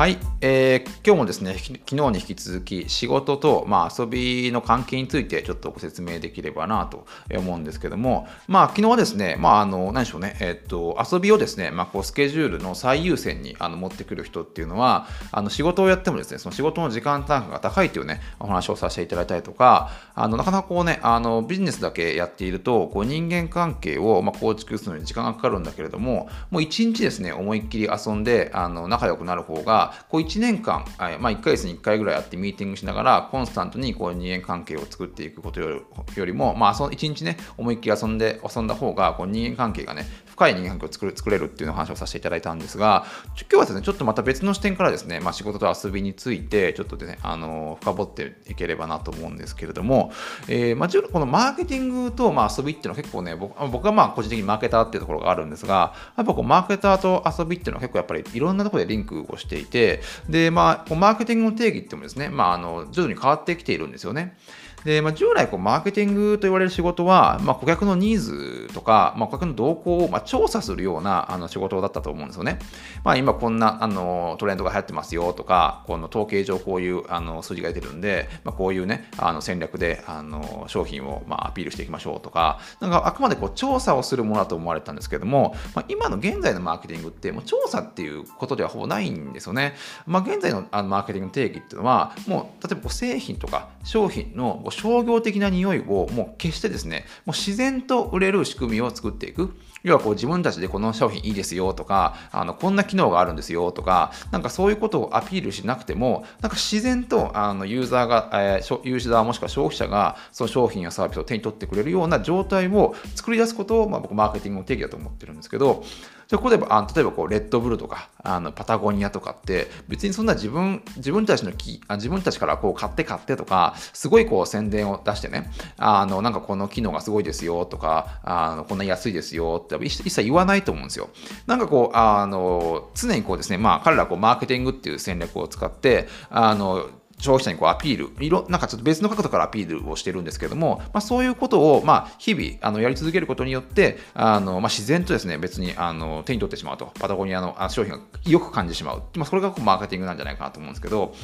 はい、えー、今日もですね、昨日に引き続き仕事と、まあ、遊びの関係についてちょっとご説明できればなと思うんですけども、まあ、昨日はですね、まあ、あの、何でしょうね、えっ、と、遊びをですね、まあ、こう、スケジュールの最優先にあの持ってくる人っていうのは、あの、仕事をやってもですね、その仕事の時間単価が高いというね、お話をさせていただいたりとか、あの、なかなかこうね、あの、ビジネスだけやっていると、こう、人間関係を、まあ、構築するのに時間がかかるんだけれども、もう一日ですね、思いっきり遊んで、あの、仲良くなる方が、こう、1年間、まあ、1ヶ月に1回ぐらいあってミーティングしながら、コンスタントにこう人間関係を作っていくことよりも、まあ、1日ね、思いっきり遊んで、遊んだ方が、こう人間関係がね、深い人間関係を作る作れるっていうの話をさせていただいたんですが、今日はですね、ちょっとまた別の視点からですね、まあ、仕事と遊びについて、ちょっとでね、あの深掘っていければなと思うんですけれども、えー、まあ、このマーケティングと、まあ、遊びっていうのは結構ね、僕僕はまあ個人的にマーケターっていうところがあるんですが、やっぱこうマーケターと遊びっていうのは結構やっぱりいろんなところでリンクをしていて、で、まあ、マーケティングの定義ってもですね、まあ、あの徐々に変わってきているんですよね。で、まあ、従来こうマーケティングと言われる仕事は、まあ、顧客のニーズとか、まあ、顧客の動向をまあ調査するようなあの仕事だったと思うんですよね。まあ、今こんなあのトレンドが流行ってますよとか、この統計上こういうあの数字が出てるんで、まあ、こういうね、あの戦略であの商品をまあアピールしていきましょうとか、なんかあくまでこう調査をするものだと思われたんですけども、まあ、今の現在のマーケティングってもう調査っていうことではほぼないんですよね。まあ、現在のあのマーケティングの定義っていうのは、もう例えばこう製品とか商品の商業的な匂いをもう消してですね、もう自然と売れる仕組みを作っていく。要はこう自分たちでこの商品いいですよとか、あのこんな機能があるんですよとか、なんかそういうことをアピールしなくても、なんか自然とあのユーザーが、えー、ユーザーもしくは消費者がその商品やサービスを手に取ってくれるような状態を作り出すことを、まあ、僕マーケティングの定義だと思ってるんですけど、じゃあ、例えば、あ例えばこう、レッドブルとか、あのパタゴニアとかって、別にそんな自分、自分たちのき、自分たちからこう、買って買ってとか、すごいこう、宣伝を出してね、あの、なんかこの機能がすごいですよとか、あのこんな安いですよって一切言わないと思うんですよ。なんかこう、あの、常にこうですね、まあ、彼らこう、マーケティングっていう戦略を使って、あの、消費者にこうアピール、いろなんかちょっと別の角度からアピールをしてるんですけども、まあ、そういうことをまあ日々あのやり続けることによって、あのまあ、自然とですね別にあの手に取ってしまうと、パタゴニアの商品がよく感じてしまう、まあ、それがこうマーケティングなんじゃないかなと思うんですけど、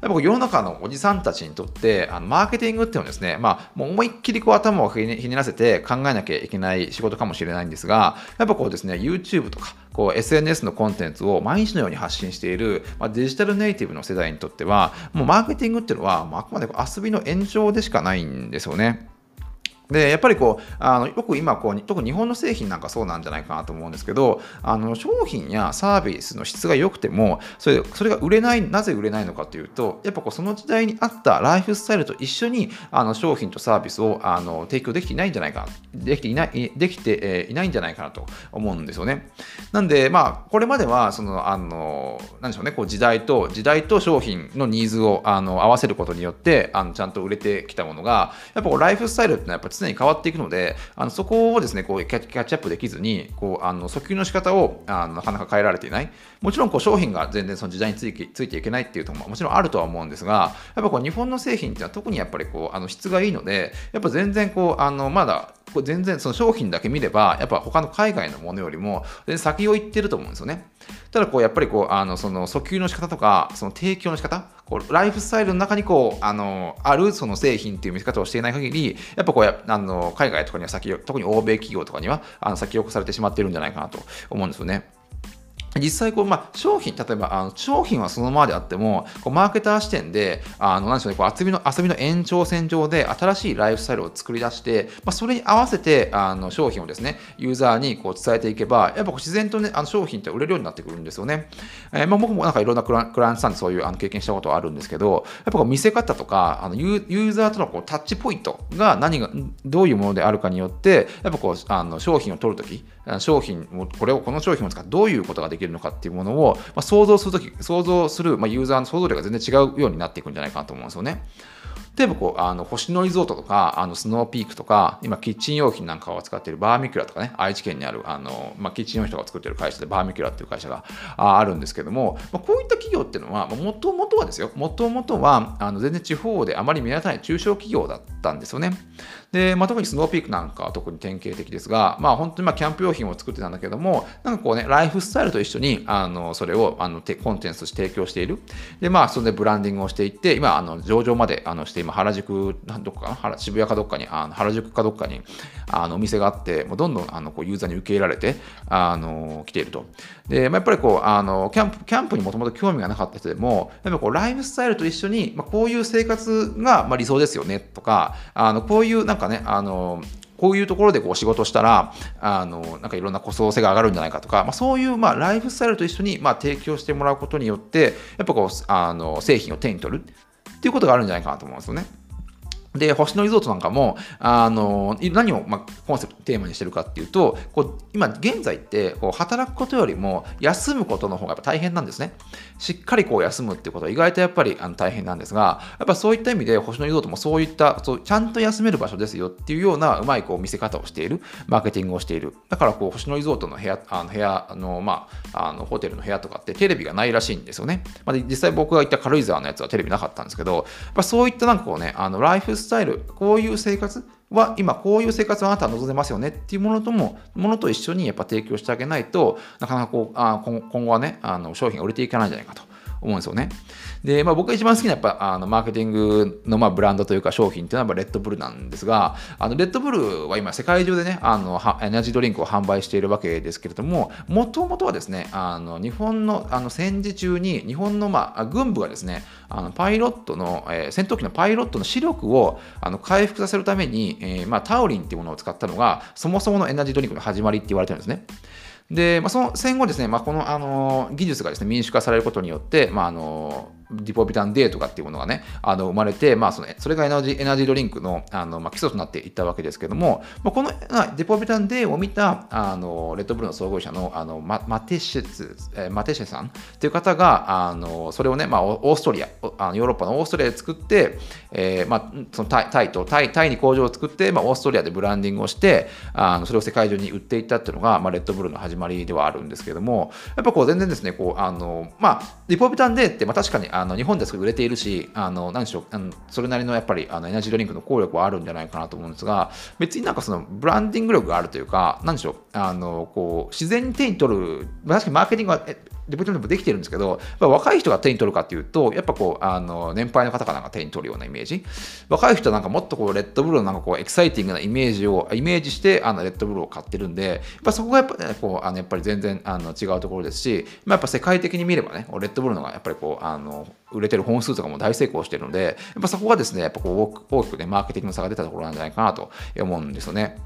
やっぱ世の中のおじさんたちにとって、あのマーケティングっていうのはですね、まあ、もう思いっきりこう頭をひねひねらせて考えなきゃいけない仕事かもしれないんですが、やっぱこうですね、YouTube とか、こう SNS のコンテンツを毎日のように発信している、まあ、デジタルネイティブの世代にとっては、もうマーケティングっていうのは、まあ、あくまで遊びの延長でしかないんですよね。でやっぱりこうあのよく今こう特に日本の製品なんかそうなんじゃないかなと思うんですけどあの商品やサービスの質が良くてもそれそれが売れないなぜ売れないのかというとやっぱこうその時代に合ったライフスタイルと一緒にあの商品とサービスをあの提供できていないんじゃないかできていないできて、いないんじゃないかなと思うんですよね。なんでまあこれまではそのあのなんでしょうねこう時代と時代と商品のニーズをあの合わせることによってあのちゃんと売れてきたものがやっぱこうライフスタイルってのはやっぱ常に変わっていくので、あのそこをですね、こうキャッチアップできずに、こうあの訴求の仕方をあのなかなか変えられていない。もちろんこう商品が全然その時代についついていけないっていうところももちろんあるとは思うんですが、やっぱこう日本の製品っていうのは特にやっぱりこうあの質がいいので、やっぱ全然こうあのまだこれ全然その商品だけ見れば、やっぱ他の海外のものよりも先を行ってると思うんですよね。ただこうやっぱりこうあのその訴求の仕方とか、その提供の仕方、こうライフスタイルの中にこうあのあるその製品っていう見せ方をしていない限り、やっぱこうやあの海外とかには先を、特に欧米企業とかにはあの先送されてしまってるんじゃないかなと思うんですよね。実際こう、まあ、商品、例えばあの商品はそのままであっても、こうマーケター視点で、あのなんでしょうね、こう遊びの遊びの延長線上で新しいライフスタイルを作り出して、まあ、それに合わせてあの商品をですね、ユーザーにこう伝えていけば、やっぱ自然とね、あの商品って売れるようになってくるんですよね。えー、まあ、僕もなんかいろんなクラクライアントさんでそういうあの経験したことはあるんですけど、やっぱこう見せ方とか、あのユーザーとのこうタッチポイントが何が、どういうものであるかによって、やっぱこうあの商品を取るとき、商品を、これを、この商品を使ってどういうことができるのかっていうものを、まあ、想像するとき、想像する、まあ、ユーザーの想像力が全然違うようになっていくんじゃないかなと思うんですよね。例えばこう、あの星野リゾートとか、あのスノーピークとか、今、キッチン用品なんかを扱っているバーミキュラとかね、愛知県にある、あのまあ、キッチン用品とかを作っている会社で、バーミキュラっていう会社があるんですけども、まあ、こういった企業っていうのは、もともとはですよ、もともとはあの全然地方であまり目立たない中小企業だったたんですよね。で、まあ、特にスノーピークなんかは特に典型的ですが、まあ、本当にまあキャンプ用品を作ってたんだけども、なんかこうね、ライフスタイルと一緒にあのそれをあのコンテンツとして提供している。で、まあ、それでブランディングをしていって、今、あの上場まであのして、今、原宿、どこかな？渋谷かどっかに、あの原宿かどっかにあのお店があって、もうどんどんあのこうユーザーに受け入れられて、あの来ていると。で、まあ、やっぱりこう、あのキャンプキャンプにもともと興味がなかった人でも、やっぱこうライフスタイルと一緒に、まあ、こういう生活がまあ理想ですよねとかあのこういうなんかね、あのこういうところでこう仕事したら、あのなんかいろんな個性性が上がるんじゃないかとか、まあ、そういうまあライフスタイルと一緒にまあ提供してもらうことによって、やっぱこうあの製品を手に取るっていうことがあるんじゃないかなと思うんですよね。で、星野リゾートなんかも、あの何を、まあ、コンセプト、テーマにしてるかっていうと、こう今現在ってこう働くことよりも休むことの方がやっぱ大変なんですね。しっかりこう休むってことは意外とやっぱりあの大変なんですが、やっぱそういった意味で星野リゾートもそういったそうちゃんと休める場所ですよっていうようなうまいこう見せ方をしている、マーケティングをしている。だからこう星野リゾートの部屋、あの部屋あの、まあ、あのホテルの部屋とかってテレビがないらしいんですよね。まあ、実際僕が行った軽井沢のやつはテレビなかったんですけど、やっぱそういったなんかこうね、あのライフススタイル、こういう生活は今こういう生活をあなたは望んでますよね。っていうものともものと一緒にやっぱ提供してあげないとなかなかこうあ今後はねあの商品が売れていかないんじゃないかと。思うんですよね。で、まあ、僕が一番好きなやっぱあのマーケティングのまあブランドというか商品っていうのはレッドブルなんですが、あのレッドブルは今世界中でね、あのエナジードリンクを販売しているわけですけれども、もともとはですね、あの日本のあの戦時中に日本の、まあ、軍部がですね、あのパイロットの、えー、戦闘機のパイロットの視力をあの回復させるために、えーまあ、タオリンっていうものを使ったのが、そもそものエナジードリンクの始まりって言われてるんですね。で、まあ、その戦後ですね、まあ、この、あの技術がですね民主化されることによって、まあ、あのディポビタン D とかっていうものがね、あの生まれて、まあ、そのそれがエナジーエナジードリンクのあの、まあ、基礎となっていったわけですけども、まあ、このディポビタン D を見たあのレッドブルの総合者のあのママテシェツ、えマテシェさんっていう方が、あのそれをね、まあ、オーストリアあの、ヨーロッパのオーストリアで作って、えーまあ、そのタイタイとタイタイに工場を作って、まあ、オーストリアでブランディングをしてあのそれを世界中に売っていったっていうのが、まあ、レッドブルの始まりではあるんですけどもやっぱこう全然ですねこうあの、まあ、ディポビタン D って、まあ、確かにあの日本ですごい売れているしあの何でしょうあのそれなりのやっぱりあのエナジードリンクの効力はあるんじゃないかなと思うんですが別になんかそのブランディング力があるというか何でしょうあのこう自然に手に取る確かにマーケティングはデポジトもできてるんですけど、若い人が手に取るかっていうと、やっぱこう、あの、年配の方かなんか手に取るようなイメージ。若い人はなんかもっとこう、レッドブルのなんかこう、エキサイティングなイメージを、イメージして、あの、レッドブルを買ってるんで、やっぱそこがやっぱね、こう、あの、やっぱり全然あの違うところですし、まあ、やっぱ世界的に見ればね、レッドブルのがやっぱりこう、あの、売れてる本数とかも大成功してるので、やっぱそこがですね、やっぱこう、大きくね、マーケティングの差が出たところなんじゃないかなと思うんですよね。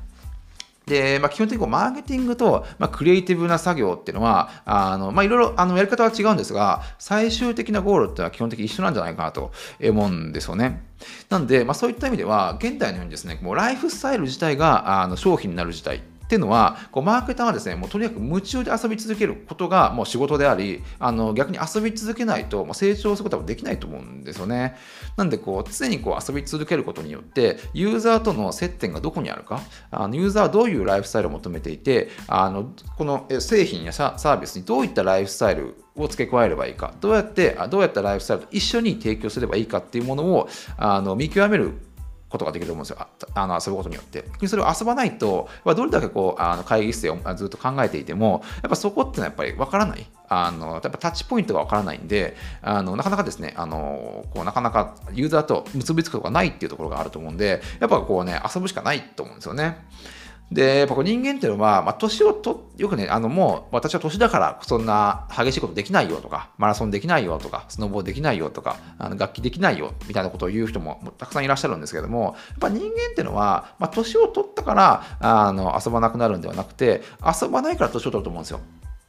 で、まあ、基本的にこうマーケティングと、まあ、クリエイティブな作業っていうのは、あのまあ、いろいろあのやり方は違うんですが、最終的なゴールっていうのは基本的に一緒なんじゃないかなと思うんですよね。なんで、まあ、そういった意味では、現代のようにですね、もうライフスタイル自体があの商品になる時代っていうのは、こうマーケターはですね、もうとにかく夢中で遊び続けることがもう仕事であり、あの逆に遊び続けないともう成長することはできないと思うんですよね。なんでこう、常にこう遊び続けることによって、ユーザーとの接点がどこにあるか、あのユーザーはどういうライフスタイルを求めていて、あのこの製品やサービスにどういったライフスタイルを付け加えればいいか、どうやってどうやったライフスタイルと一緒に提供すればいいかっていうものをあの見極めることができると思うんですよ。あの遊ぶことによって。それを遊ばないと、どれだけこうあの会議室でずっと考えていても、やっぱそこってのはやっぱりわからない。あのやっぱタッチポイントがわからないんで、あのなかなかですね、あのこうなかなかユーザーと結びつくことがないっていうところがあると思うんで、やっぱこうね、遊ぶしかないと思うんですよね。で、やっぱ人間っていうのは、まあ、年をと、よくね、あの、もう、私は年だから、そんな激しいことできないよとか、マラソンできないよとか、スノボーできないよとか、あの楽器できないよ、みたいなことを言う人もたくさんいらっしゃるんですけども、やっぱ人間っていうのは、まあ、年を取ったから、あの、遊ばなくなるんではなくて、遊ばないから年を取ると思うんですよ。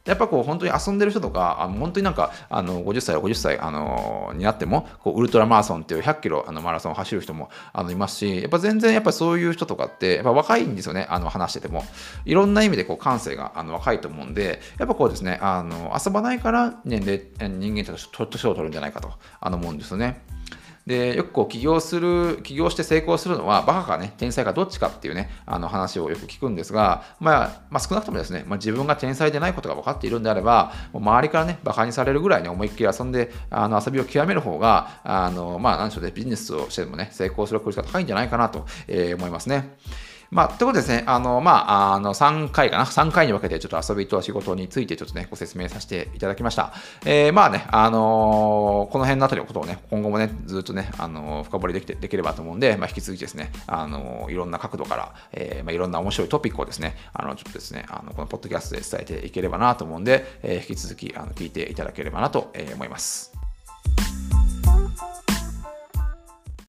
やっぱこう本当に遊んでる人とか、あの本当になんかあの50歳、50歳、あのになってもこうウルトラマラソンっていう100キロあのマラソンを走る人もあのいますし、やっぱ全然やっぱそういう人とかってやっぱ若いんですよね、あの話してても。いろんな意味でこう感性があの若いと思うんで、やっぱこうですね、あの遊ばないから年齢、人間として年を取るんじゃないかとあの思うんですよね。で、よくこう起業する、起業して成功するのは、バカかね、天才かどっちかっていうね、あの話をよく聞くんですが、まあ、まあ、少なくともですね、まあ、自分が天才でないことが分かっているんであれば、もう周りからね、バカにされるぐらいに思いっきり遊んで、あの遊びを極める方が、あの、まあ、何でしょうね、ビジネスをしてもね、成功する確率が高いんじゃないかなと、え、思いますね。まあ、ということですね、あの、まあ、あの、3回かな、3回に分けてちょっと遊びと仕事についてちょっとね、ご説明させていただきました。えー、まあね、あのー、この辺のあたりのことをね、今後もね、ずっとね、あのー、深掘りできて、できればと思うんで、まあ、引き続きですね、あのいろんな角度から、えまあ、いろんな面白いトピックをですね、あの、ちょっとですね、あの、このポッドキャストで伝えていければなと思うんで、え引き続き、あの、聞いていただければなと思います。